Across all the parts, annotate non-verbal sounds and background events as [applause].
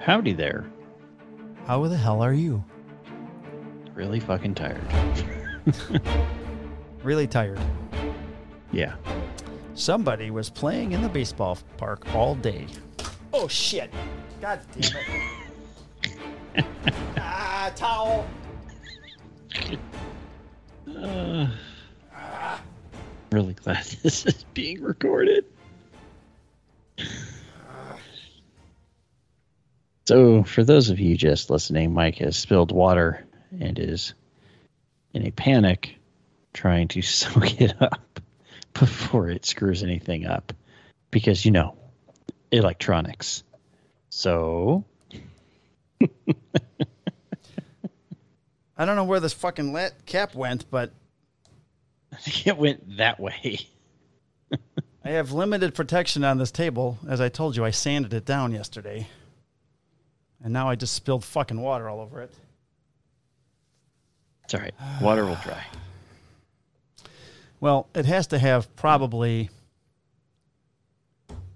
Howdy there. How the hell are you? Really fucking tired. [laughs] Really tired. Yeah. Somebody was playing in the baseball park all day. Oh shit! God damn it! [laughs] ah, towel. Uh, really glad [laughs] this is being recorded. So, for those of you just listening, Mike has spilled water and is in a panic trying to [laughs] soak it up before it screws anything up. Because, you know, electronics. So, I don't know where this fucking cap went, but I [laughs] think it went that way. I have limited protection on this table. As I told you, I sanded it down yesterday. And now I just spilled fucking water all over it. It's all right. Water will dry. Well, it has to have probably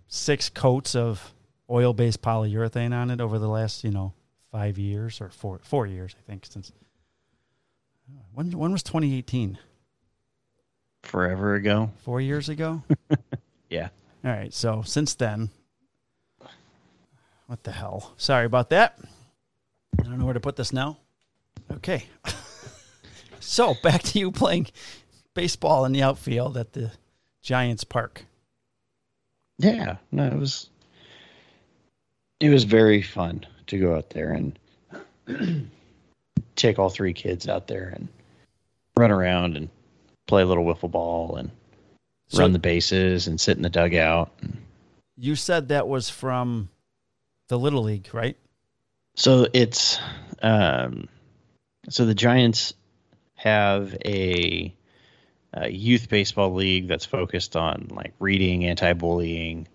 six coats of oil-based polyurethane on it over the last, you know, five years or four four years, I think, since when when was 2018? Forever ago. Four years ago. [laughs] Yeah. All right. So since then, what the hell? Sorry about that. I don't know where to put this now. Okay. [laughs] so back to you playing baseball in the outfield at the Giants Park. Yeah, no, it was it was very fun to go out there and [clears throat] take all three kids out there and run around and play a little wiffle ball and So- run the bases and sit in the dugout. You said that was from the Little League, right? So it's um, so the Giants have a, a youth baseball league that's focused on like reading, anti-bullying,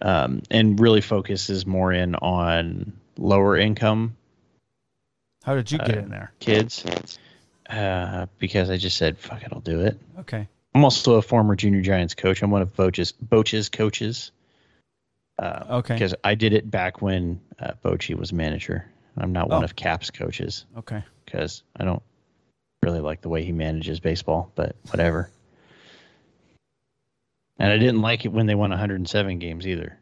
um, and really focuses more in on lower income How did you get Uh, in there? kids. Uh, because I just said, "Fuck it, I'll do it." Okay. I'm also a former junior Giants coach. I'm one of Boch's Boch's coaches. Uh, Okay. Because I did it back when uh, Bochy was manager. I'm not one Oh. of Cap's coaches Okay. because I don't really like the way he manages baseball, but whatever. And I didn't like it when they won 107 games either.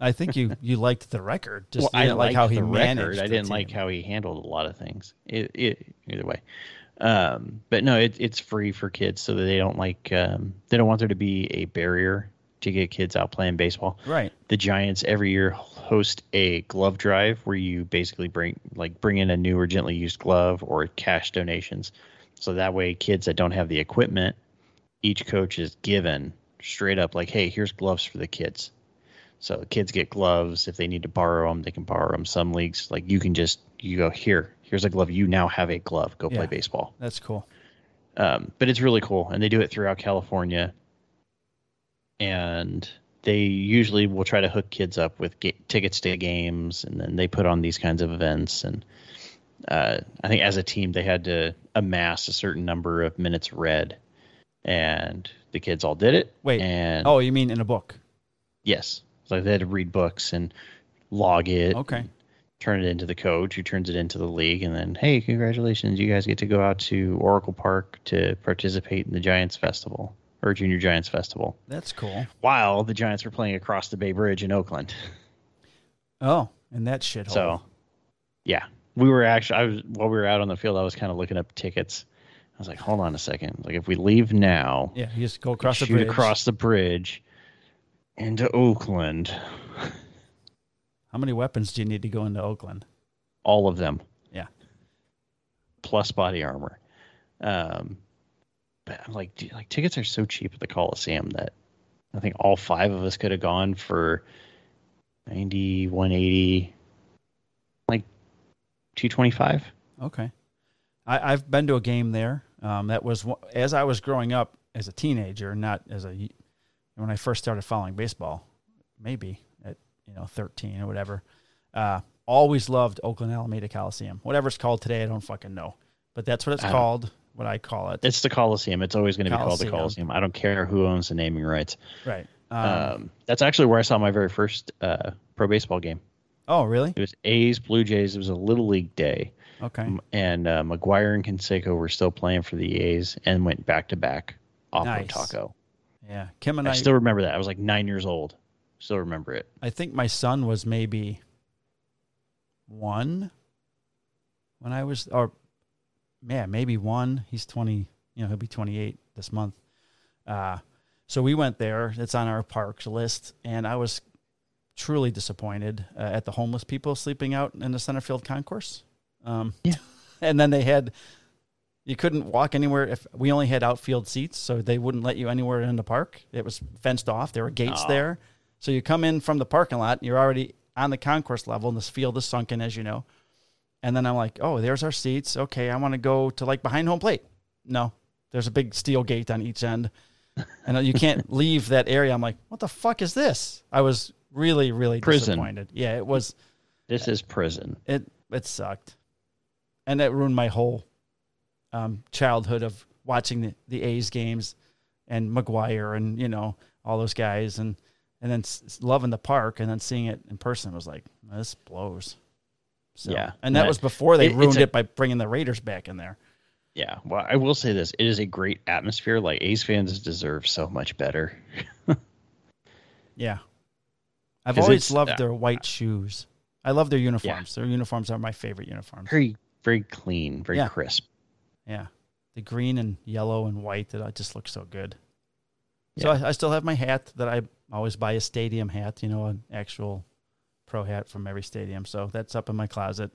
I think you you liked the record. Just well, I didn't like how he managed. I didn't team. like how he handled a lot of things. It, it, either way, um, but no, it, it's free for kids, so that they don't like um, they don't want there to be a barrier to get kids out playing baseball. Right. The Giants every year host a glove drive where you basically bring like bring in a new or gently used glove or cash donations, so that way kids that don't have the equipment, each coach is given straight up like, hey, here's gloves for the kids. So the kids get gloves. If they need to borrow them, they can borrow them. Some leagues, like you can just you go here. Here's a glove. You now have a glove. Go Yeah. play baseball. That's cool. Um, but it's really cool, and they do it throughout California. And they usually will try to hook kids up with ga- tickets to games, and then they put on these kinds of events. And uh, I think as a team, they had to amass a certain number of minutes read, and the kids all did it. Wait. And Oh, you mean in a book? Yes. So they had to read books and log it. Okay. Turn it into the coach who turns it into the league. And then, hey, congratulations. You guys get to go out to Oracle Park to participate in the Giants Festival or Junior Giants Festival That's cool. while the Giants were playing across the Bay Bridge in Oakland. Oh, and that shithole. So, yeah. We were actually, I was, while we were out on the field, I was kind of looking up tickets. I was like, hold on a second. Like, if we leave now, yeah, you just go across the shoot bridge. across the bridge into Oakland, How many weapons do you need to go into Oakland? all of them. Yeah. plus body armor. Um, I'm like, dude, like tickets are so cheap at the Coliseum that I think all five of us could have gone for 90, 180, like 225. Okay. I, I've been to a game there. Um, that was as I was growing up as a teenager, not as a when I first started following baseball, maybe at you know 13 or whatever. Uh, always loved Oakland Alameda Coliseum. Whatever it's called today, I don't fucking know, but that's what it's called. What I call it. It's the Coliseum. It's always going to be called the Coliseum. I don't care who owns the naming rights. right. Um, Um, that's actually where I saw my very first uh, pro baseball game. Oh, really? It was A's Blue Jays. It was a little league day, Okay. And uh, McGwire and Canseco were still playing for the A's and went back to back off Nice. of Taco. Yeah. Kim and I I, still remember that. I was like nine years old. Still remember it. I think my son was maybe one when I was, or yeah, maybe one. He's 20, you know, he'll be 28 this month. Uh, so we went there. It's on our parks list. And I was truly disappointed uh, at the homeless people sleeping out in the center field concourse. Um, Yeah. And then they had, you couldn't walk anywhere if we only had outfield seats. So they wouldn't let you anywhere in the park. It was fenced off. There were gates Aw. there. So you come in from the parking lot, and you're already on the concourse level, and this field is sunken, as you know. And then I'm like, oh, there's our seats. Okay, I want to go to like behind home plate. No, there's a big steel gate on each end, and you can't [laughs] leave that area. I'm like, what the fuck is this? I was really, really Prison. disappointed. Yeah, it was. This is prison. It it sucked, and it ruined my whole um, childhood of watching the, the A's games and McGwire and you know all those guys and and then loving the park and then seeing it in person was like this blows. So, Yeah. and that That- was before they it- ruined a- it by bringing the Raiders back in there. Yeah. Well, I will say this: it is a great atmosphere. Like A's fans deserve so much better. [laughs] Yeah, I've always loved uh, their white shoes. I love their uniforms. Their uniforms are my favorite uniforms. Very, very clean, very Yeah. crisp. Yeah, the green and yellow and white that just looks so good. So I, I still have my hat that I always buy a stadium hat, you know, an actual pro hat from every stadium. So that's up in my closet.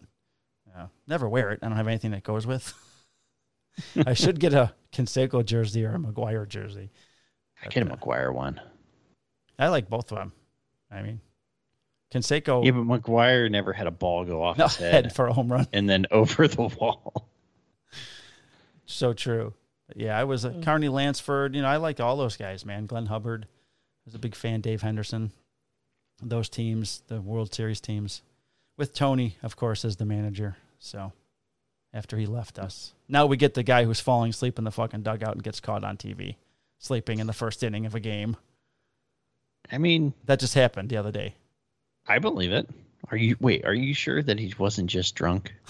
Yeah, never wear it. I don't have anything that goes with. [laughs] I should get a Canseco jersey or a McGwire jersey. I get a uh, McGwire one. I like both of them. I mean, Canseco Yeah, but McGwire never had a ball go off no, his [laughs] head, head for a home run. and then [laughs] over the wall. So true. But yeah, I was a Carney Lansford. You know, I like all those guys, man. Glenn Hubbard I was a big fan. Dave Henderson, those teams, the World Series teams, with Tony, of course, as the manager. So after he left us, now we get the guy who's falling asleep in the fucking dugout and gets caught on TV, sleeping in the first inning of a game. I mean, That just happened the other day. I believe it. Are you wait? Are you sure that he wasn't just drunk? [laughs]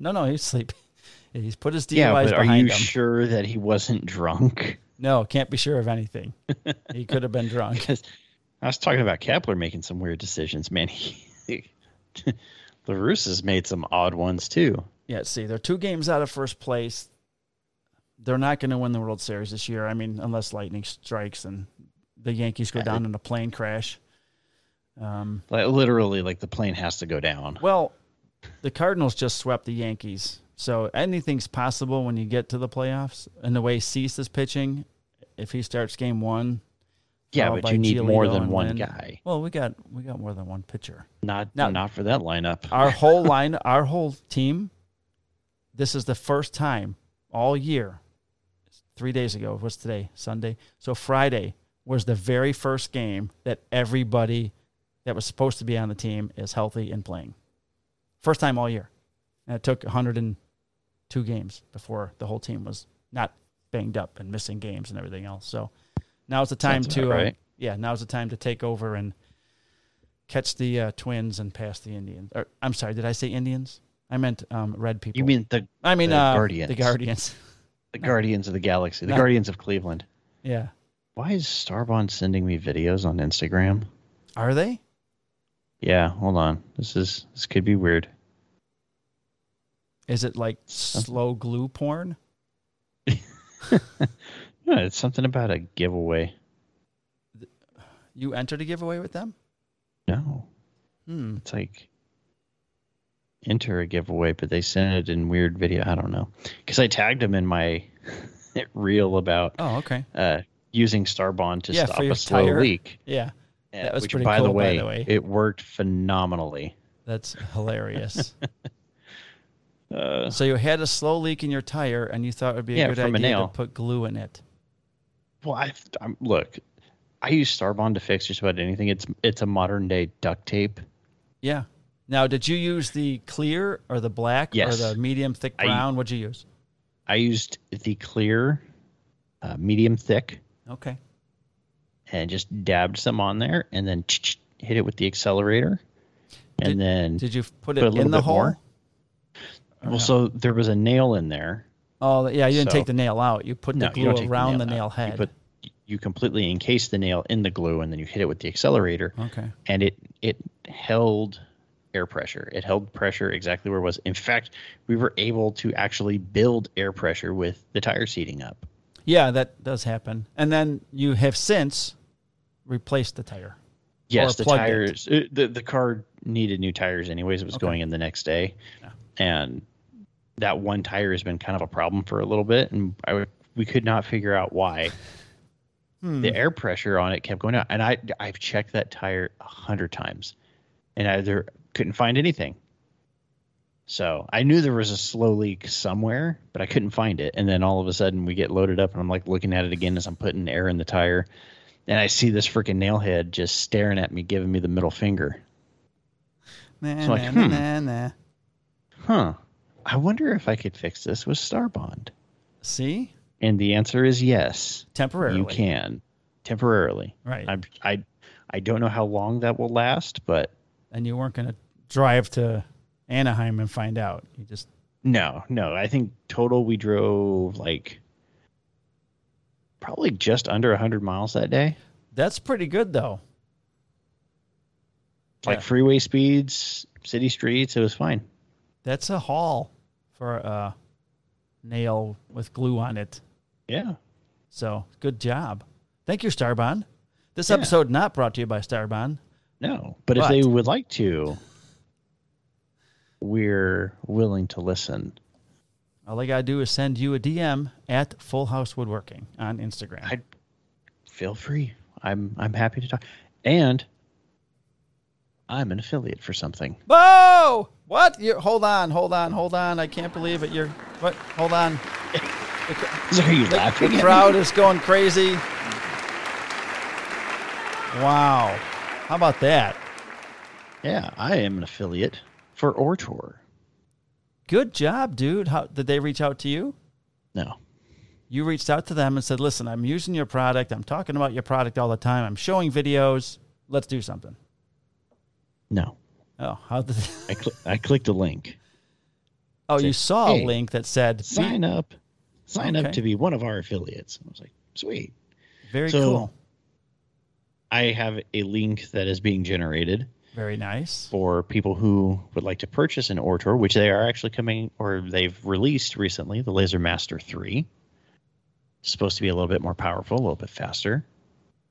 No, no, he's sleeping. [laughs] He's put his DUIs yeah, but are behind you him. sure that he wasn't drunk? No, can't be sure of anything. [laughs] he could have been drunk. I was talking about Kapler making some weird decisions. Man, [laughs] he, [laughs] the Roos has made some odd ones too. Yeah, see, they're two games out of first place. They're not going to win the World Series this year. I mean, unless lightning strikes and the Yankees go down in a plane crash. Um, Like literally, like the plane has to go down. well, the Cardinals just swept the Yankees, so anything's possible when you get to the playoffs. And the way Cease is pitching, if he starts Game One, Yeah, but you need more than and one Lynn. guy. Well, we got we got more than one pitcher. Not Now- not for that lineup. Our [laughs] whole line, our whole team. This is the first time all year. Three days ago, was today? Sunday. So Friday was the very first game that everybody that was supposed to be on the team is healthy and playing. First time all year. And it took 102 games before the whole team was not banged up and missing games and everything else. So now's the time to, uh, right. yeah, now's the time to take over and catch the uh, Twins and pass the Indians. Or, I'm sorry, did I say Indians? I meant um, red people. You mean the I mean the uh, Guardians. The Guardians. [laughs] the Guardians of the Galaxy, the. Guardians of Cleveland? Yeah. Why is Starbond sending me videos on Instagram? Are they? Yeah, hold on. This is this could be weird. Is it like slow glue porn? [laughs] Yeah, it's something about a giveaway. You entered a giveaway with them? No, Hmm. it's like enter a giveaway, but they sent it in weird video. I don't know because I tagged them in my [laughs] reel about Oh, okay. uh, using Starbond to Yeah, stop a slow tire. leak. Yeah, That was which, pretty by, cool, the by way, the way. it worked phenomenally. that's hilarious. [laughs] Uh, so you had a slow leak in your tire, and you thought it would be a Yeah, good idea to put glue in it. Well, I, I'm, look, I use Starbond to fix just about anything. It's it's a modern day duct tape. Yeah. Now, did you use the clear or the black Yes. or the medium thick I- brown? What'd you use? I used the clear, uh, medium thick, Okay. and just dabbed some on there, and then hit it with the accelerator, and Did- then Did you put it Put in the hole? well, so there was a nail in there. Oh, yeah. You didn't So- take the nail out. You put the No, glue around the nail nail, head. You put you completely encase the nail in the glue, and then you hit it with the accelerator, okay. and it it held air pressure. It held pressure exactly where it was. In fact, we were able to actually build air pressure with the tire seating up. Yeah, that does happen. And then you have since replaced the tire. Yes, the plugged it. tires. uh, The the car needed new tires anyways. It was Okay. going in the next day, Yeah. and that one tire has been kind of a problem for a little bit, and I would- we could not figure out why. Hmm. The air pressure on it kept going out, and I I've checked that tire a hundred times, and I there couldn't find anything. So I knew there was a slow leak somewhere, but I couldn't find it. And then all of a sudden we get loaded up, and I'm like looking at it again as I'm putting air in the tire, and I see this freaking nailhead just staring at me, giving me the middle finger. Nah, So like, nah, hmm. nah, nah. Huh. I wonder if I could fix this with Starbond. See? And the answer is yes. Temporarily. You can temporarily. Right. I I I don't know how long that will last, but and you weren't going to drive to Anaheim and find out. You just no, no. I think total we drove like probably just under 100 miles that day. That's pretty good though. Like Yeah. freeway speeds, city streets, it was fine. That's a haul for a nail with glue on it. Yeah. So, good job. Thank you Starbond. This Yeah. episode not brought to you by Starbond. No, but, if they would like to, we're willing to listen. All I got to do is send you a DM at Full House Woodworking on Instagram. I feel free. I'm I'm happy to talk. And I'm an affiliate for something. Whoa! What? You hold on, hold on, hold on. I can't believe it. You're what? Hold on. [laughs] The, Are you the- laughing? the crowd is going crazy. Wow. How about that? Yeah, I am an affiliate for Ortur. Good job, dude. How did they reach out to you? No. You reached out to them and said, "Listen, I'm using your product. I'm talking about your product all the time. I'm showing videos. Let's do something." No. Oh, how did? [laughs] I cl- I clicked a link. Oh, you Say, saw a link that said, Sign up. Sign Okay. up to be one of our affiliates. I was like, sweet. "Very So- cool, I have a link that is being generated very nice." for people who would like to purchase an Ortur, which they are actually coming or they've released recently, the Laser Master 3. It's supposed to be a little bit more powerful, a little bit faster.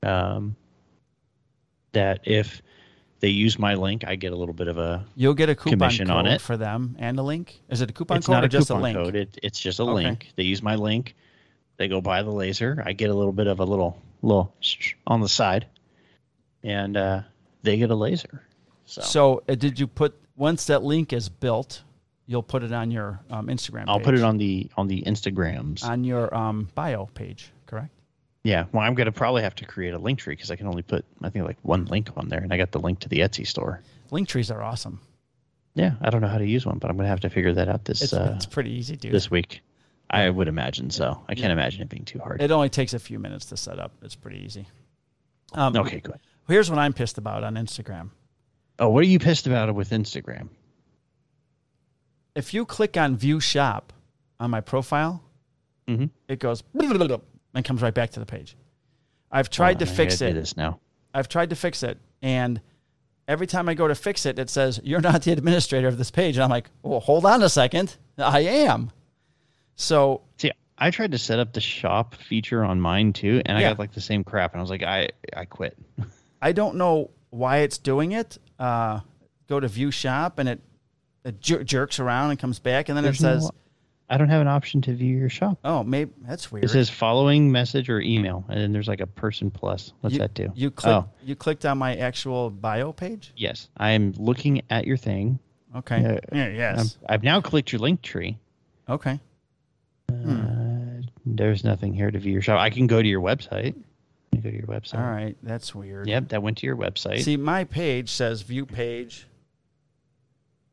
Um, that if they use my link, I get a little bit of a. You'll get a coupon Commission code on it. for them and a link. Is it a coupon it's code not or a just a link? code. It, it's just a Okay. link. They use my link. They go buy the laser. I get a little bit of a little little [sniffs] on the side, and uh, they get a laser. So, So, uh, did you put once that link is built, you'll put it on your um, Instagram. I'll put it on the on the Instagrams. on your um, bio page. Correct. Yeah, well, I'm gonna probably have to create a link tree because I can only put I think like one link on there, and I got the link to the Etsy store. Link trees are awesome. Yeah, I don't know how to use one, but I'm gonna have to figure that out this It's, uh, it's pretty easy, dude. this week. I would imagine so. I can't imagine it being too hard. It only takes a few minutes to set up. It's pretty easy. Um, okay, good. Here's what I'm pissed about on Instagram. Oh, what are you pissed about with Instagram? If you click on View Shop on my profile, Mhm. it goes and comes right back to the page. I've tried to fix it. this now. I've tried to fix it, and every time I go to fix it, it says you're not the administrator of this page. And I'm like, well, hold on a second, I am. So See, I tried to set up the shop feature on mine too, and I got like the same crap, and I was like, I I quit. [laughs] I don't know why it's doing it. Uh, go to View Shop, and it it jer- jerks around and comes back, and then There's it says, no- I don't have an option to view your shop. "Oh, maybe that's weird." It says following message or email, and then there's like a person plus. What's you, that do? You click. Oh, You clicked on my actual bio page. yes. I am looking at your thing. Okay. Yeah. Yeah. Yes. I've now clicked your link tree. okay. Uh, there's nothing here to view your shop. I can go to your website. Me go to your website. All right. That's weird. Yep, that went to your website. See, my page says View Page,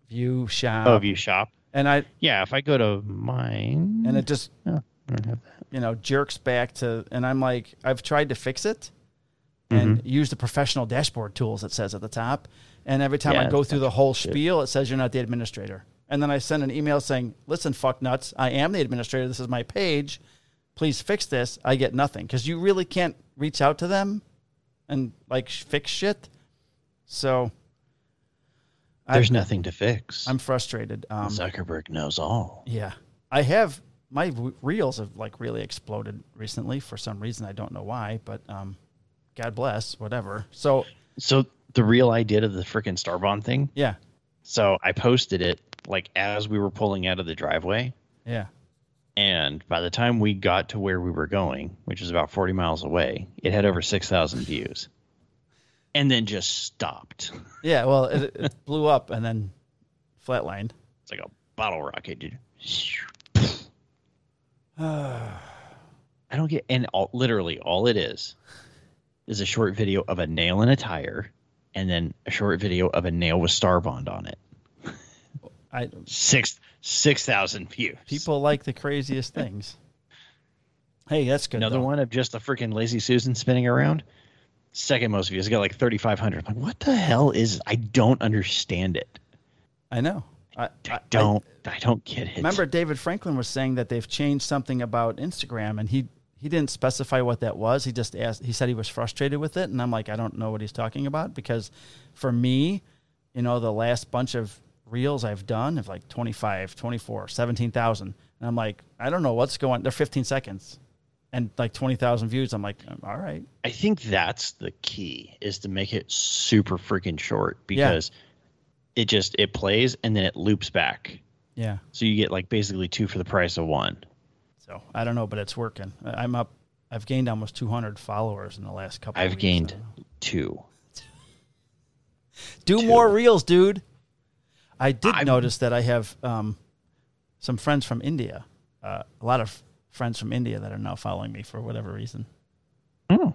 View Shop, oh, view shop. And I Yeah, if I go to mine, and it just oh, I don't have that. you know jerks back to, and I'm like, I've tried to fix it and Mm-hmm. use the professional dashboard tools it says at the top, And every time Yeah, I go through the whole shit. spiel, it says you're not the administrator. And then I send an email saying, "Listen, fuck nuts, I am the administrator. This is my page. Please fix this." I get nothing because you really can't reach out to them and like fix shit. So There's I'm, nothing to fix. I'm frustrated. Um, Zuckerberg knows all. yeah, I have my w- reels have like really exploded recently for some reason. I don't know why, but um, God bless, whatever. So So the real idea of the freaking Starbond thing. yeah, So I posted it like as we were pulling out of the driveway. yeah, And by the time we got to where we were going, which was about 40 miles away, it had over 6,000 views. And then just stopped. [laughs] yeah. Well, it, it blew up and then flatlined. It's like a bottle rocket, dude. [sighs] I don't get, and all, literally all it is is a short video of a nail in a tire and then a short video of a nail with Starbond on it. [laughs] I Six, 6,000 views. people like the craziest things. Hey, that's good. Another though. one of just the freaking lazy Susan spinning around. Second most views. It got like 3,500. I'm like, what the hell is? I don't understand it. I know. I, I don't. I, don't get it. remember David Franklin was saying that they've changed something about Instagram, and he he didn't specify what that was. He just asked. He said he was frustrated with it, and I'm like, I don't know what he's talking about because for me, you know, the last bunch of reels I've done of like 25, 24, 17,000, and I'm like, I don't know what's going. They're 15 seconds, and like 20,000 views. I'm like, all right, I think that's the key is to make it super freaking short because it just it plays and then it loops back. yeah. So you get like basically two for the price of one. So I don't know, but it's working. I'm up. I've gained almost 200 followers in the last couple. I've weeks, gained so. two. [laughs] Do Two. more reels, dude. I did I'm- notice that I have um, some friends from India. Uh, a lot of friends from India that are now following me for whatever reason. Oh,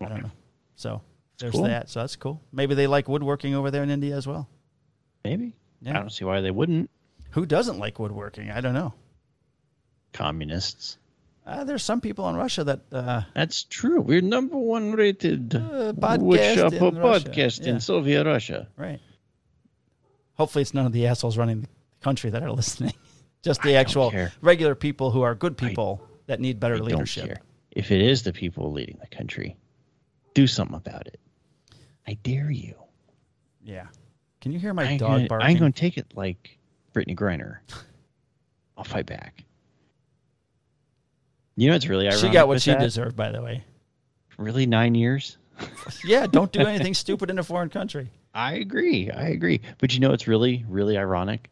I don't know. So there's cool. that. So that's cool. Maybe they like woodworking over there in India as well. maybe. Yeah. I don't see why they wouldn't. Who doesn't like woodworking? I don't know. Communists. Uh, there's some people in Russia that uh, That's true. We're number one rated Uh, wood podcast shop in podcast Yeah. in Soviet Russia. right. Hopefully, it's none of the assholes running the country that are [laughs] listening. Just the don't actual regular people who are good people that need better I leadership. If it is the people leading the country, do something about it. I dare you. Yeah. Can you hear my I ain't dog gonna, barking? I ain't going to take it like Brittney Griner. [laughs] I'll fight back. You know, it's really ironic. she got what she that? deserved, by the way. Really, nine years? [laughs] Yeah, don't do [laughs] anything stupid in a foreign country. I agree. I agree. But you know, it's really, really ironic.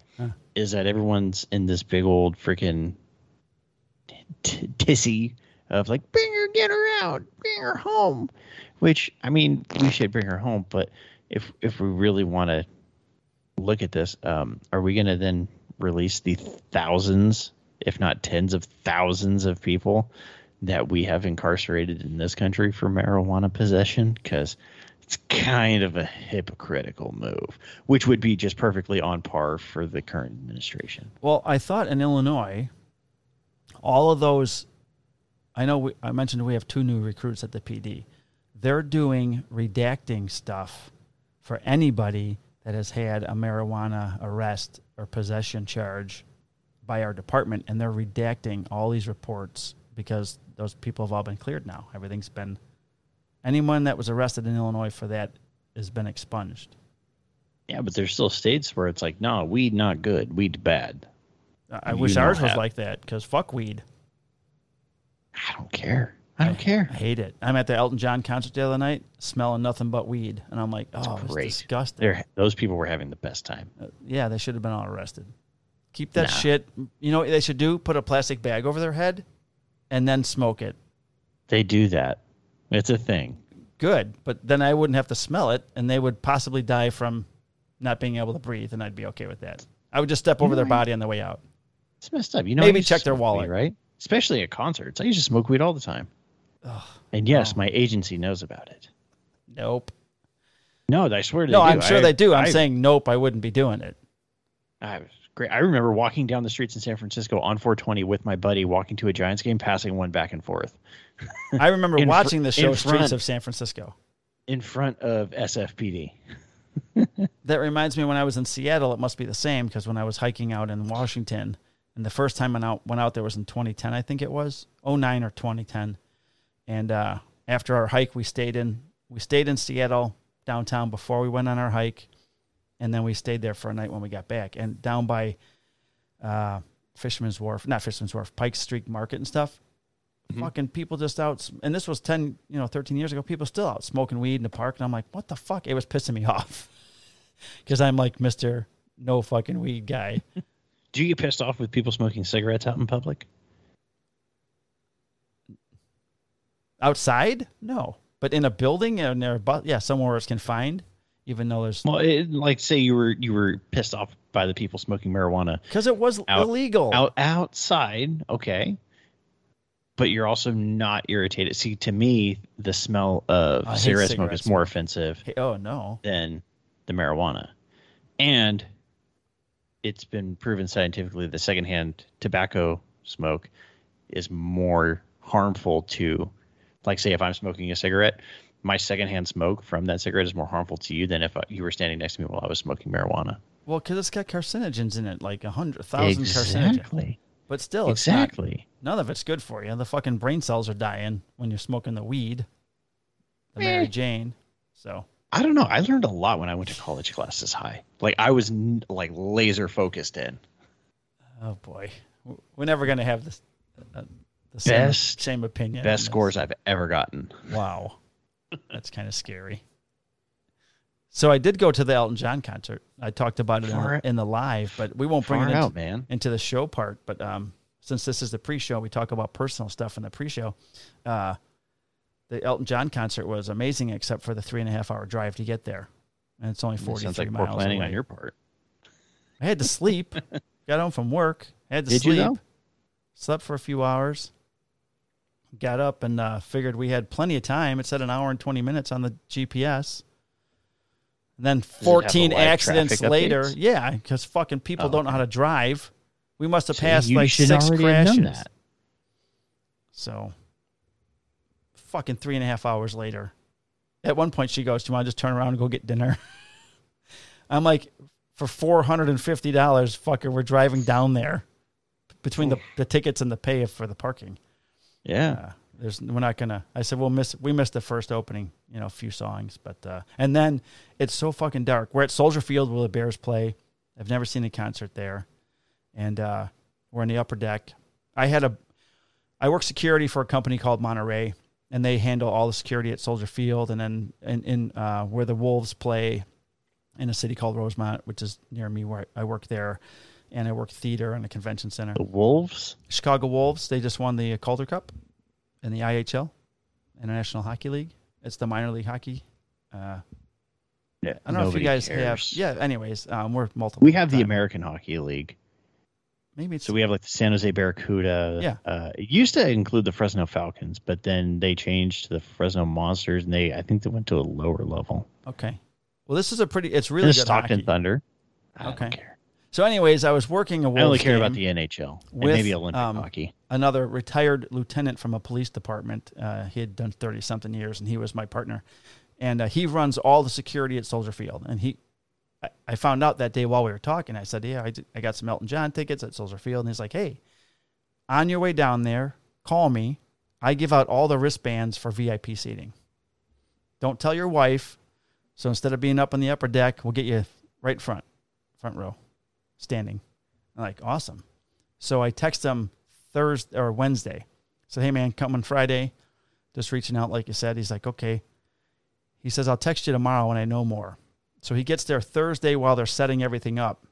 Is that everyone's in this big old freaking t- of like, bring her, get her out, bring her home. Which I mean, we should bring her home. But if if we really want to look at this, um, are we going to then release the thousands, if not tens of thousands, of people that we have incarcerated in this country for marijuana possession? Because it's kind of a hypocritical move, which would be just perfectly on par for the current administration. Well, I thought in Illinois, all of those, I know we, I mentioned we have two new recruits at the PD. They're doing redacting stuff for anybody that has had a marijuana arrest or possession charge by our department, and they're redacting all these reports because those people have all been cleared now. Everything's been anyone that was arrested in Illinois for that has been expunged. Yeah, but there's still states where it's like, no, weed not good, weed bad. I I wish ours was have- like that because fuck weed. I don't care. I don't care. I hate it. I'm at the Elton John concert the other night, smelling nothing but weed, and I'm like, oh, it's disgusting. They're, those people were having the best time. Uh, yeah, they should have been all arrested. Keep that Nah. shit. You know what they should do? Put a plastic bag over their head, and then smoke it. They do that. It's a thing. Good, but then I wouldn't have to smell it, and they would possibly die from not being able to breathe, and I'd be okay with that. I would just step over their body on the way out. It's messed up. You know, Maybe to check their wallet. weed, right? Especially at concerts. I used to smoke weed all the time. Ugh, And yes, Oh. my agency knows about it. nope. No, I swear they No, do. I'm sure I- they do. I'm I- saying nope. I wouldn't be doing it. I was great. I remember walking down the streets in San Francisco on 420 with my buddy, walking to a Giants game, passing one back and forth I remember [laughs] In fr- watching the show Streets front. of San Francisco. in front of SFPD. [laughs] that reminds me when I was in Seattle, it must be the same because when I was hiking out in Washington, and the first time I went out, went out there was in 2010, I think it was 09 or 2010. And uh, after our hike, we stayed in we stayed in Seattle downtown before we went on our hike, and then we stayed there for a night when we got back. And down by uh, Fisherman's Wharf, not Fisherman's Wharf, Pike Street Market and stuff. Mhm. Fucking people just out, and this was ten, you know, thirteen years ago. People still out smoking weed in the park, and I'm like, what the fuck? It was pissing me [laughs] off because I'm like Mister No fucking weed guy. [laughs] Do you get pissed off with people smoking cigarettes out in public? Outside, no, but in a building and there, but yeah, somewhere where it's confined, even though there's Well, it, like say you were you were pissed off by the people smoking marijuana because it was Out- illegal. out outside, okay. But you're also not irritated. See, to me, the smell of I hate cigarette smoke is more offensive Hey, oh no, than the marijuana. And it's been proven scientifically that secondhand tobacco smoke is more harmful to, like, say, if I'm smoking a cigarette, my secondhand smoke from that cigarette is more harmful to you than if uh, you were standing next to me while I was smoking marijuana. well, because it's got carcinogens in it, like a hundred thousand carcinogens. Exactly. But still, it's not, Exactly. none of it's good for you. The fucking brain cells are dying when you're smoking the weed, the Mary Eh. Jane. So I don't know. I learned a lot when I went to college classes high. Like I was n- like laser focused in. Oh boy, we're never gonna have this uh, the same, Best- same opinion. Best scores I've ever gotten. Wow, that's kind of scary. So I did go to the Elton John concert. I talked about it in the, in the live, but we won't bring it into, out, man. into the show part. But um, since this is the pre-show, we talk about personal stuff in the pre-show. Uh, the Elton John concert was amazing, except for the three and a half hour drive to get there, and it's only forty three like poor miles planning away. on your part. I had to sleep. [laughs] Got home from work. Had to Did you, sleep. though? Slept for a few hours. Got up and uh, figured we had plenty of time. It said an hour and 20 minutes on the GPS. And then 14 accidents later. updates? Yeah, because fucking people Oh, don't know how to drive. We must have See, passed like six crashes. So, fucking three and a half hours later. At one point, she goes, Do you want to just turn around and go get dinner? [laughs] I'm like, For $450, fucker, we're driving down there between the, the tickets and the pay for the parking. Yeah. Uh, there's we're not gonna. I said we'll miss. We missed the first opening, you know, a few songs, but uh, and then it's so fucking dark. We're at Soldier Field where the Bears play. I've never seen a concert there, and uh, we're in the upper deck. I had a, I work security for a company called Monterey, and they handle all the security at Soldier Field, and then in, in uh, where the Wolves play, in a city called Rosemont, which is near me where I work there, and I work theater and a convention center. The Wolves. Chicago Wolves, they just won the Calder Cup in the IHL, International Hockey League. It's the minor league hockey. Uh, Yeah. I don't know if you guys cares. have. Yeah. Anyways, um, we're multiple. We have the time. American Hockey League. Maybe it's So we have like the San Jose Barracuda. Yeah. Uh, it used to include the Fresno Falcons, but then they changed to the Fresno Monsters, and they I think they went to a lower level. okay. Well, this is a pretty. It's Really and good Stockton hockey. Thunder. I Okay. So, anyways, I was working a Wolves I only care about the NHL and maybe Olympic um, hockey. another retired lieutenant from a police department. Uh, he had done 30 something years and he was my partner. And uh, he runs all the security at Soldier Field. And he, I, I found out that day while we were talking, I said, Yeah, I, did- I got some Elton John tickets at Soldier Field. And he's like, Hey, on your way down there, call me. I give out all the wristbands for VIP seating. Don't tell your wife. So instead of being up on the upper deck, we'll get you right front, front row, standing. I'm like, awesome. So I text him Thursday or Wednesday. So hey man, come on Friday. Just reaching out like you said. He's like, okay. He says, I'll text you tomorrow when I know more. So he gets there Thursday while they're setting everything up.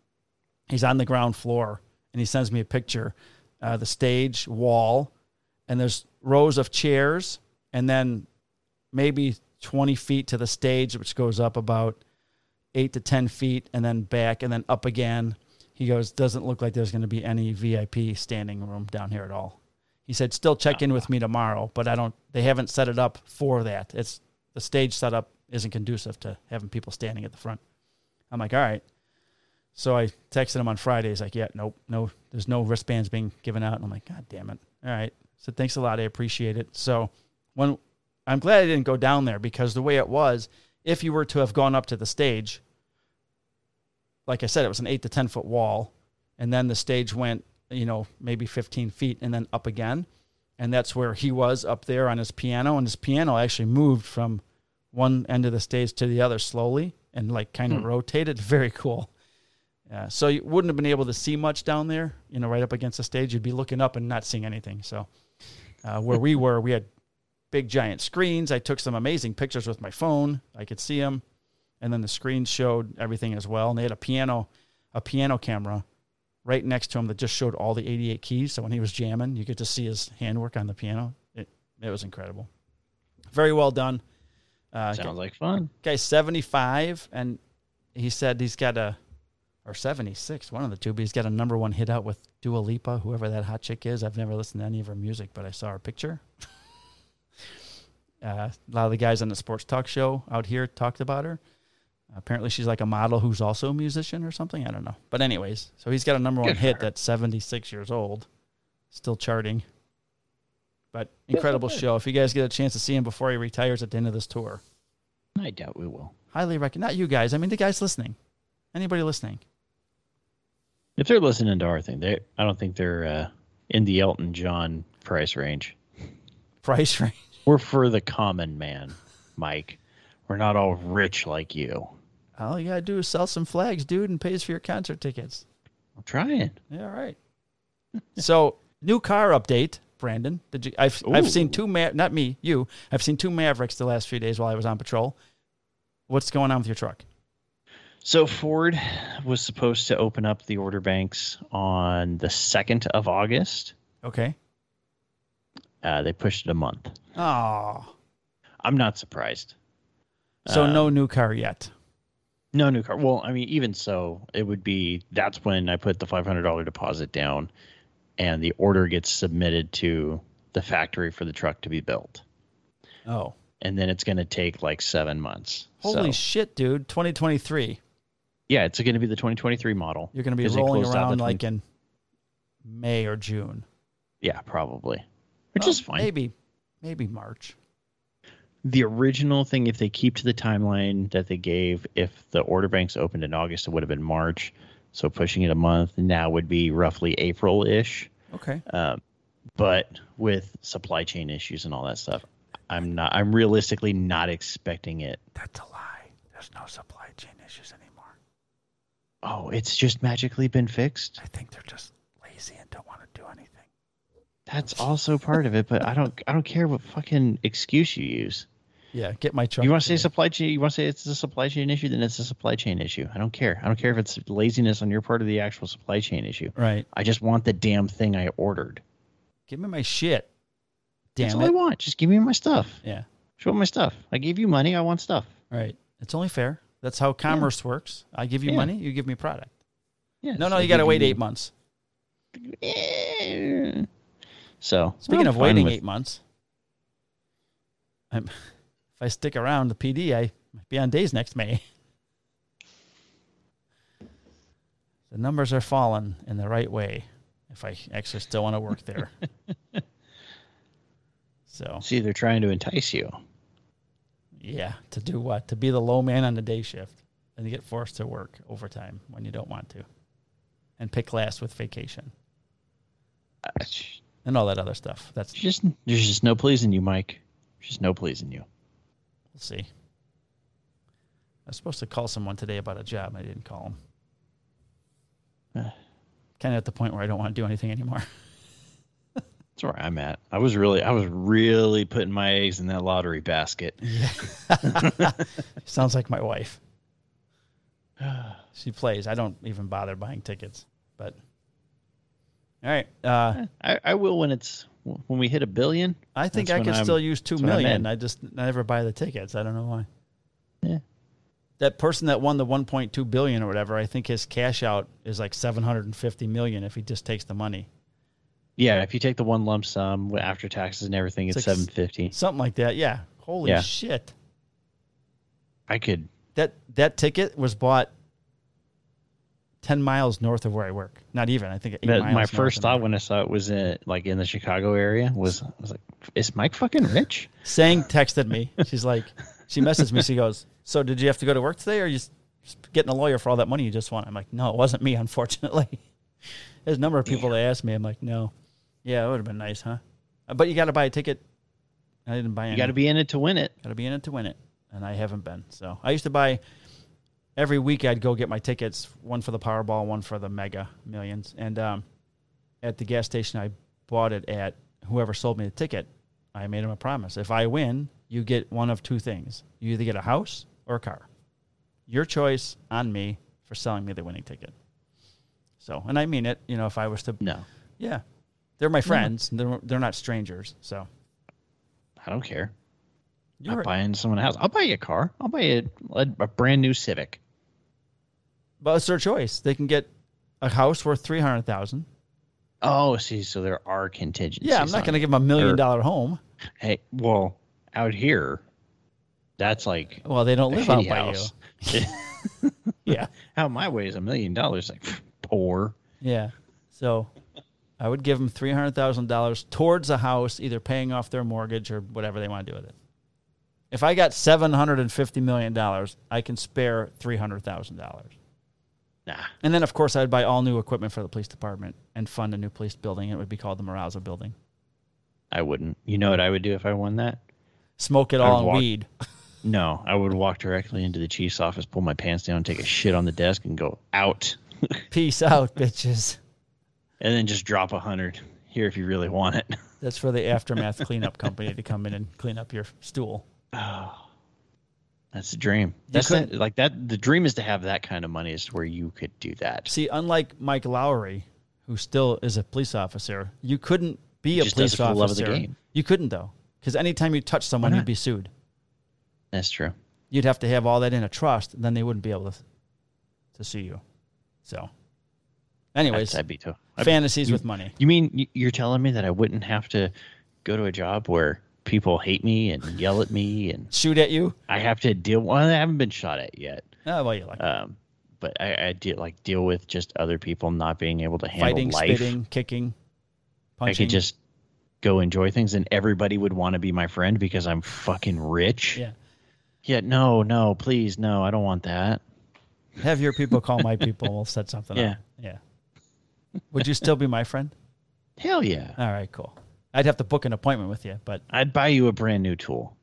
He's on the ground floor and he sends me a picture, uh, the stage wall, and there's rows of chairs, and then maybe 20 feet to the stage, which goes up about eight to 10 feet, and then back, and then up again. He goes, doesn't look like there's going to be any VIP standing room down here at all. He said, still check in with me tomorrow, but I don't, they haven't set it up for that. It's the stage setup isn't conducive to having people standing at the front. I'm like, all right. So I texted him on Friday. He's like, yeah, nope, no, there's no wristbands being given out. And I'm like, God damn it. All right. So thanks a lot. I appreciate it. So when I'm glad I didn't go down there because the way it was, if you were to have gone up to the stage, like I said, it was an eight to 10 foot wall. And then the stage went, you know, maybe 15 feet and then up again. And that's where he was up there on his piano. And his piano actually moved from one end of the stage to the other slowly and like kind of Hmm. rotated. [laughs] Very cool. So you wouldn't have been able to see much down there, you know, right up against the stage. You'd be looking up and not seeing anything. So uh, where we were, we had big giant screens. I took some amazing pictures with my phone. I could see them, and then the screen showed everything as well. And they had a piano, a piano camera, right next to him that just showed all the 88 keys. So when he was jamming, you could just see his handwork on the piano. It it was incredible. Very well done. Uh, Sounds like fun. guy's 75 and he said he's got a or 76 one of the two but he's got a number one hit out with Dua Lipa whoever that hot chick is I've never listened to any of her music but I saw her picture [laughs] uh, a lot of the guys on the sports talk show out here talked about her apparently she's like a model who's also a musician or something I don't know but anyways so he's got a number one Good for hit her. that's 76 years old still charting but incredible show if you guys get a chance to see him before he retires at the end of this tour I doubt we will. highly recommend. Not you guys. I mean the guys listening. Anybody listening? If they're listening to our thing, they I don't think they're uh, in the Elton John price range. Price [laughs] range. We're for the common man, Mike. We're not all rich like you. All you gotta do is sell some flags, dude, and pays for your concert tickets. I'm trying. Yeah, all right. [laughs] so new car update, Brandon. Did you? I've I've seen two. Ma- not me, you. I've seen two Mavericks the last few days while I was on patrol. What's going on with your truck? So Ford was supposed to open up the order banks on the second of August. Okay. Uh, they pushed it a month. Oh, I'm not surprised. so Uh, no new car yet. No new car. Well, I mean, even so, it would be that's when I put the five hundred dollar deposit down, and the order gets submitted to the factory for the truck to be built, Oh, and then it's going to take like seven months. holy So, shit, dude! 2023. yeah, it's going to be the 2023 model. You're gonna be they rolling closed out the around 20 like in May or June. Yeah, probably, which is fine. Maybe, maybe March. The original thing, if they keep to the timeline that they gave, if the order banks opened in August, it would have been March. So pushing it a month now would be roughly April ish. Okay. Um, but with supply chain issues and all that stuff, I'm not. I'm realistically not expecting it. That's a lie. There's no supply chain issues anymore. Oh, it's just magically been fixed. I think they're just lazy and don't want to do anything. That's also part of it. But I don't. I don't care what fucking excuse you use. Yeah, get my truck. You want to say today. supply chain? You want to say it's a supply chain issue? Then it's a supply chain issue. I don't care. I don't care if it's laziness on your part of the actual supply chain issue. right? I just want the damn thing I ordered. Give me my shit. That's Damn all I want. Just give me my stuff. Yeah. Show me my stuff. I gave you money. I want stuff. Right. It's only fair. That's how commerce works. I give you Yeah. money, you give me product. Yeah. No, no, you got to wait eight months. Eh. So Speaking I'm of waiting with- eight months, I'm, [laughs] if I stick around the PD, I might be on days next May. [laughs] the numbers are falling in the right way. If I actually still want to work there, [laughs] so See, they're trying to entice you. yeah, to do what? To be the low man on the day shift, and you get forced to work overtime when you don't want to, and pick last with vacation Uh, it's and all that other stuff. That's just there's just no pleasing you, Mike. There's just no pleasing you. We'll see. I was supposed to call someone today about a job. And I didn't call him. Uh. kind of at the point where I don't want to do anything anymore. [laughs] That's where I'm at. I was really, I was really putting my eggs in that lottery basket. [laughs] [laughs] Sounds like my wife. [sighs] She plays. I don't even bother buying tickets. But all right. Uh, I, I will when it's when we hit a billion. I think I when could I'm- still use two million. I just never buy the tickets. I don't know why. Yeah. That person that won the 1.2 billion or whatever, I think his cash out is like 750 million if he just takes the money. Yeah, if you take the one lump sum after taxes and everything, it's, It's like seven fifty. Something like that. Yeah. Holy Yeah. shit. I could. That that ticket was bought 10 miles north of where I work. Not even. I think 8 That, miles my first thought when I saw it was in like in the Chicago area was I was like, is Mike fucking rich? Sang texted me. She's like, she messaged me. She goes, "So did you have to go to work today, or you s- getting a lawyer for all that money you just won. I'm like, no, it wasn't me, [laughs] unfortunately. There's a number of people that asked me. I'm like, no. Yeah, it would have been nice, huh? Uh, But you got to buy a ticket. I didn't buy any. You got to be in it to win it. Got to be in it to win it, and I haven't been. So I used to buy every week. I'd go get my tickets, one for the Powerball, one for the Mega Millions, and um, at the gas station, I bought it at whoever sold me the ticket. I made him a promise: if I win, you get one of two things. You either get a house or a car. Your choice on me for selling me the winning ticket. So, and I mean it. You know, if I was to, No, yeah, they're my friends. They're they're not strangers. So I don't care. you're I'm buying someone a house. I'll buy you a car. I'll buy you a, a brand new Civic. But it's their choice. They can get a house worth three hundred thousand. Oh, see, so there are contingencies. Yeah, I'm not going to give them a million Or- dollar home. Hey, well, out here, that's like Well, they don't live out shitty by house. you. [laughs] [laughs] Yeah, out my way is a million dollars. Like [laughs] poor. yeah. So I would give them three hundred thousand dollars towards a house, either paying off their mortgage or whatever they want to do with it. If I got seven hundred and fifty million dollars, I can spare three hundred thousand dollars. Nah, And then, of course, I'd buy all new equipment for the police department and fund a new police building. It would be called the Moraza Building. I wouldn't. You know what I would do if I won that? Smoke it I all in walk- weed. [laughs] No, I would walk directly into the chief's office, pull my pants down, take a shit on the desk, and go out, [laughs] Peace out, bitches. and then just drop a hundred here if you really want it. That's for the aftermath cleanup company to come in and clean up your stool. [sighs] Oh. That's the dream. That's the, like that. The dream is to have that kind of money, is where you could do that. See, unlike Mike Lowry, who still is a police officer, you couldn't be a police it for the love of the officer. game. You couldn't though, because anytime you touch someone, you'd be sued. That's true. You'd have to have all that in a trust, and then they wouldn't be able to to sue you. So, anyways, I'd, I'd be too. Fantasies you- with money. You mean you're telling me that I wouldn't have to go to a job where people hate me and yell at me, and Shoot at you? I have to deal? Well, I haven't been shot at yet. Oh, well, you like Um, but I, I deal like deal with just other people not being able to handle fighting, life. spitting, kicking, punching. I could just go enjoy things, and everybody would want to be my friend because I'm fucking rich. yeah. Yeah, no, no, please, no, I don't want that. Have your people call my people. We'll set something [laughs] Yeah. up. Yeah. Would you still be my friend? Hell yeah. All right, cool. I'd have to book an appointment with you, but I'd buy you a brand new tool,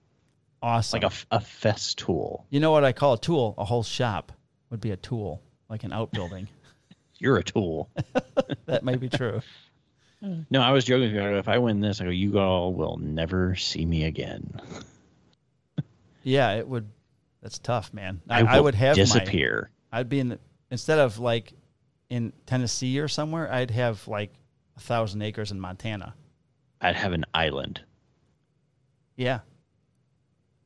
awesome. like a, a Festool. You know what I call a tool? A whole shop would be a tool, like an outbuilding. [laughs] You're a tool. [laughs] that may be true. No, I was joking. with you. I go, If I win this, I go, you all will never see me again. [laughs] Yeah, it would. That's tough, man. I, I, I would have disappear. My, I'd be in the, instead of like in Tennessee or somewhere. I'd have like a thousand acres in Montana. I'd have an island. Yeah.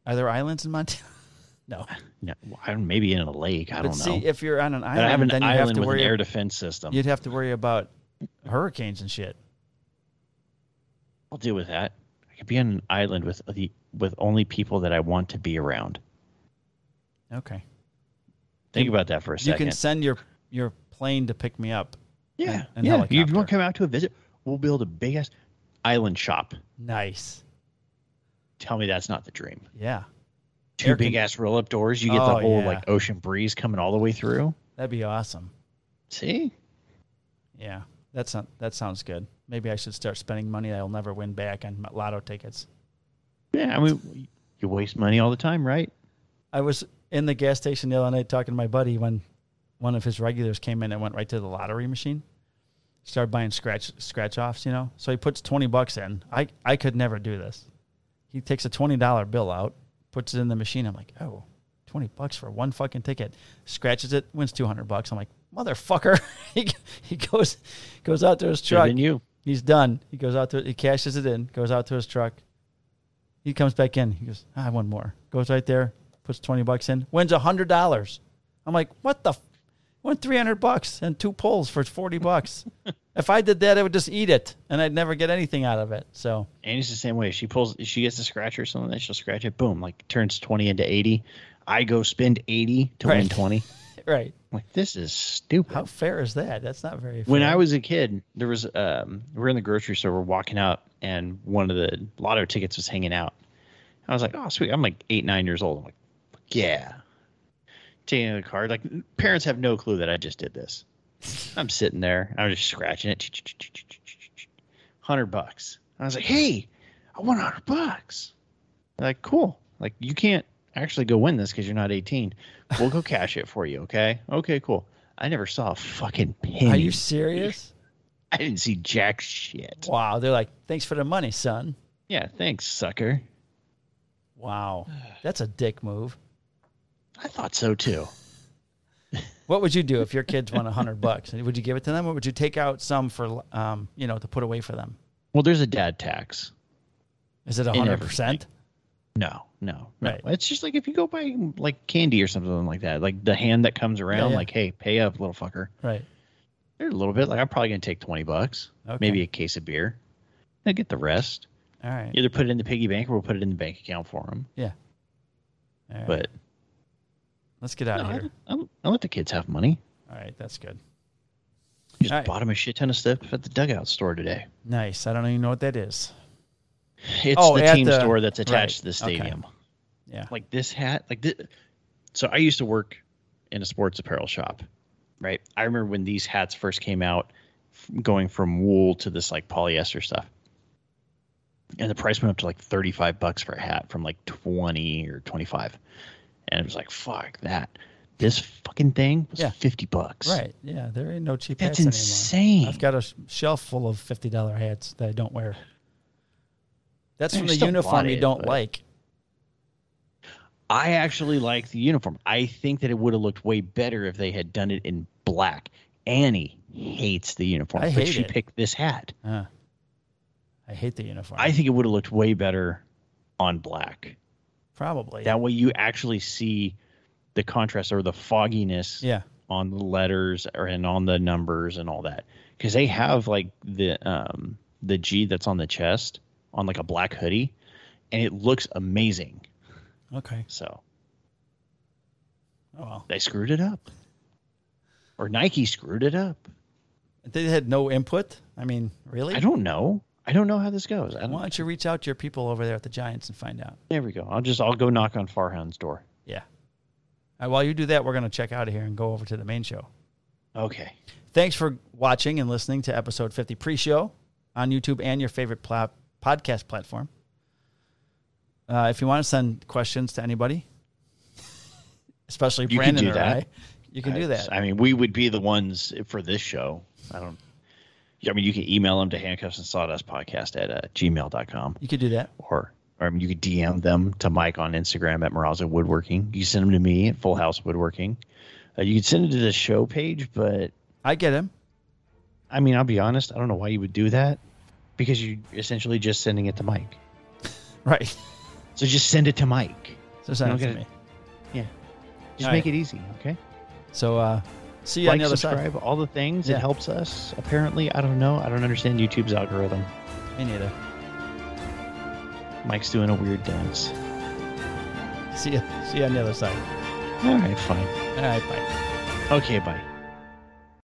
Are there islands in Montana? [laughs] no. No, maybe in a lake. I but don't see, know. if you're on an island, I have an then you have to worry. air defense system. you'd have to worry about hurricanes and shit. I'll deal with that. I could be on an island with the with only people that I want to be around. Okay. Think about that for a second. You can send your your plane to pick me up. yeah, and yeah. You want to come out to a visit? We'll build a big ass island shop. Nice. Tell me that's not the dream. Yeah. Two Air big con- ass roll up doors. You get Oh, the whole yeah. like ocean breeze coming all the way through. That'd be awesome. See, Yeah. That's not, that sounds good. Maybe I should start spending money I'll never win back on lotto tickets. yeah. I mean, you waste money all the time, right? I was in the gas station the other night talking to my buddy when one of his regulars came in and went right to the lottery machine. Started buying scratch scratch offs, you know. So he puts twenty bucks in. I I could never do this. He takes a twenty dollar bill out, puts it in the machine. I'm like, oh, 20 bucks for one fucking ticket. Scratches it, wins two hundred bucks. I'm like, motherfucker. [laughs] he he goes goes out to his truck. been you. He's done. He goes out to he cashes it in, goes out to his truck. He comes back in. He goes, I ah, one more. Goes right there, puts twenty bucks in, wins hundred dollars. I'm like, what the? Three hundred bucks and two pulls for forty bucks. [laughs] if I did that, I would just eat it, and I'd never get anything out of it. So Annie's the same way. She pulls, she gets a scratch or something, then she'll scratch it. Boom, like turns twenty into eighty. I go spend eighty to win twenty. [laughs] right, like this is stupid. how fair is that? That's not very. Fair. when I was a kid, there was um, we're in the grocery store, we're walking out, and one of the lotto tickets was hanging out. I was like, oh sweet, I'm like eight, nine years old. I'm like, yeah, taking the card. Like parents have no clue that I just did this. I'm sitting there. I'm just scratching it. Hundred bucks. I was like, hey, I want hundred bucks. They're like, cool. Like you can't actually go win this because you're not 18. We'll go cash it for you. Okay. Okay. Cool. I never saw a fucking penny. Are you serious? [laughs] I didn't see jack shit. Wow. They're like, thanks for the money, son. Yeah. Thanks, sucker. Wow. That's a dick move. I thought so too. What would you do if your kids won a hundred bucks? Would you give it to them, or would you take out some for, um, you know, to put away for them? Well, there's a dad tax. Is it a hundred percent? No, no, no. Right. It's just like if you go buy like candy or something like that, like the hand that comes around, yeah. like, hey, pay up, little fucker. Right. There's a little bit. Like I'm probably gonna take twenty bucks, Okay. maybe a case of beer. I get the rest. All right. Either put it in the piggy bank or we'll put it in the bank account for them. All right. But let's get out no, of here. I, I let the kids have money. All right. That's good. Just All right. bought them a shit ton of stuff at the dugout store today. Nice. I don't even know what that is. It's Oh, the team the- store that's attached right. to the Okay. stadium. Yeah. like this hat like this so i used to work in a sports apparel shop right i remember when these hats first came out going from wool to this like polyester stuff and the price went up to like 35 bucks for a hat from like 20 or 25 and it was like fuck that this fucking thing was Yeah. 50 bucks Right. Yeah. There ain't no cheap that's hats insane anymore. I've got a shelf full of fifty dollar hats that I don't wear. That's I from the uniform bought you don't like. I actually like the uniform. I think that it would have looked way better if they had done it in black. Annie hates the uniform, I but she it. picked this hat. Uh, I hate the uniform. I think it would have looked way better on black. Probably. That way you actually see the contrast or the fogginess yeah. on the letters or and on the numbers and all that. Because they have like the um the G that's on the chest on like a black hoodie, and it looks amazing. Okay. So Oh well. they screwed it up. Or Nike screwed it up. They had no input. I mean, really? I don't know. I don't know how this goes. I don't, Why don't you reach out to your people over there at the Giants and find out? there we go. I'll just I'll go knock on Farhan's door. Yeah. Right, while you do that, we're going to check out of here and go over to the main show. Okay. Thanks for watching and listening to episode 50 pre show on YouTube and your favorite pla- podcast platform. Uh, if you want to send questions to anybody, [laughs] especially You can Brandon do or that. I, you can I- do that. I mean, we would be the ones for this show. I don't. I mean, you can email them to handcuffs and sawdust podcast at uh, gmail.com You could do that. or, or I mean, you could DM them to Mike on Instagram at Maraza Woodworking. You can send them to me at Full House Woodworking. Uh, you can send it to the show page, but I get him. I mean, I'll be honest. I don't know why you would do that because you're essentially just sending it to Mike. [laughs] Right. So just send it to Mike. So send it to me. Just All make right. it easy, okay? So uh, see you on like, the other side. subscribe, all the things. Yeah. It helps us. Apparently, I don't know. I don't understand YouTube's algorithm. Me neither. Mike's doing a weird dance. See you. See you on the other side. All right, fine. All right. Bye. Okay, bye.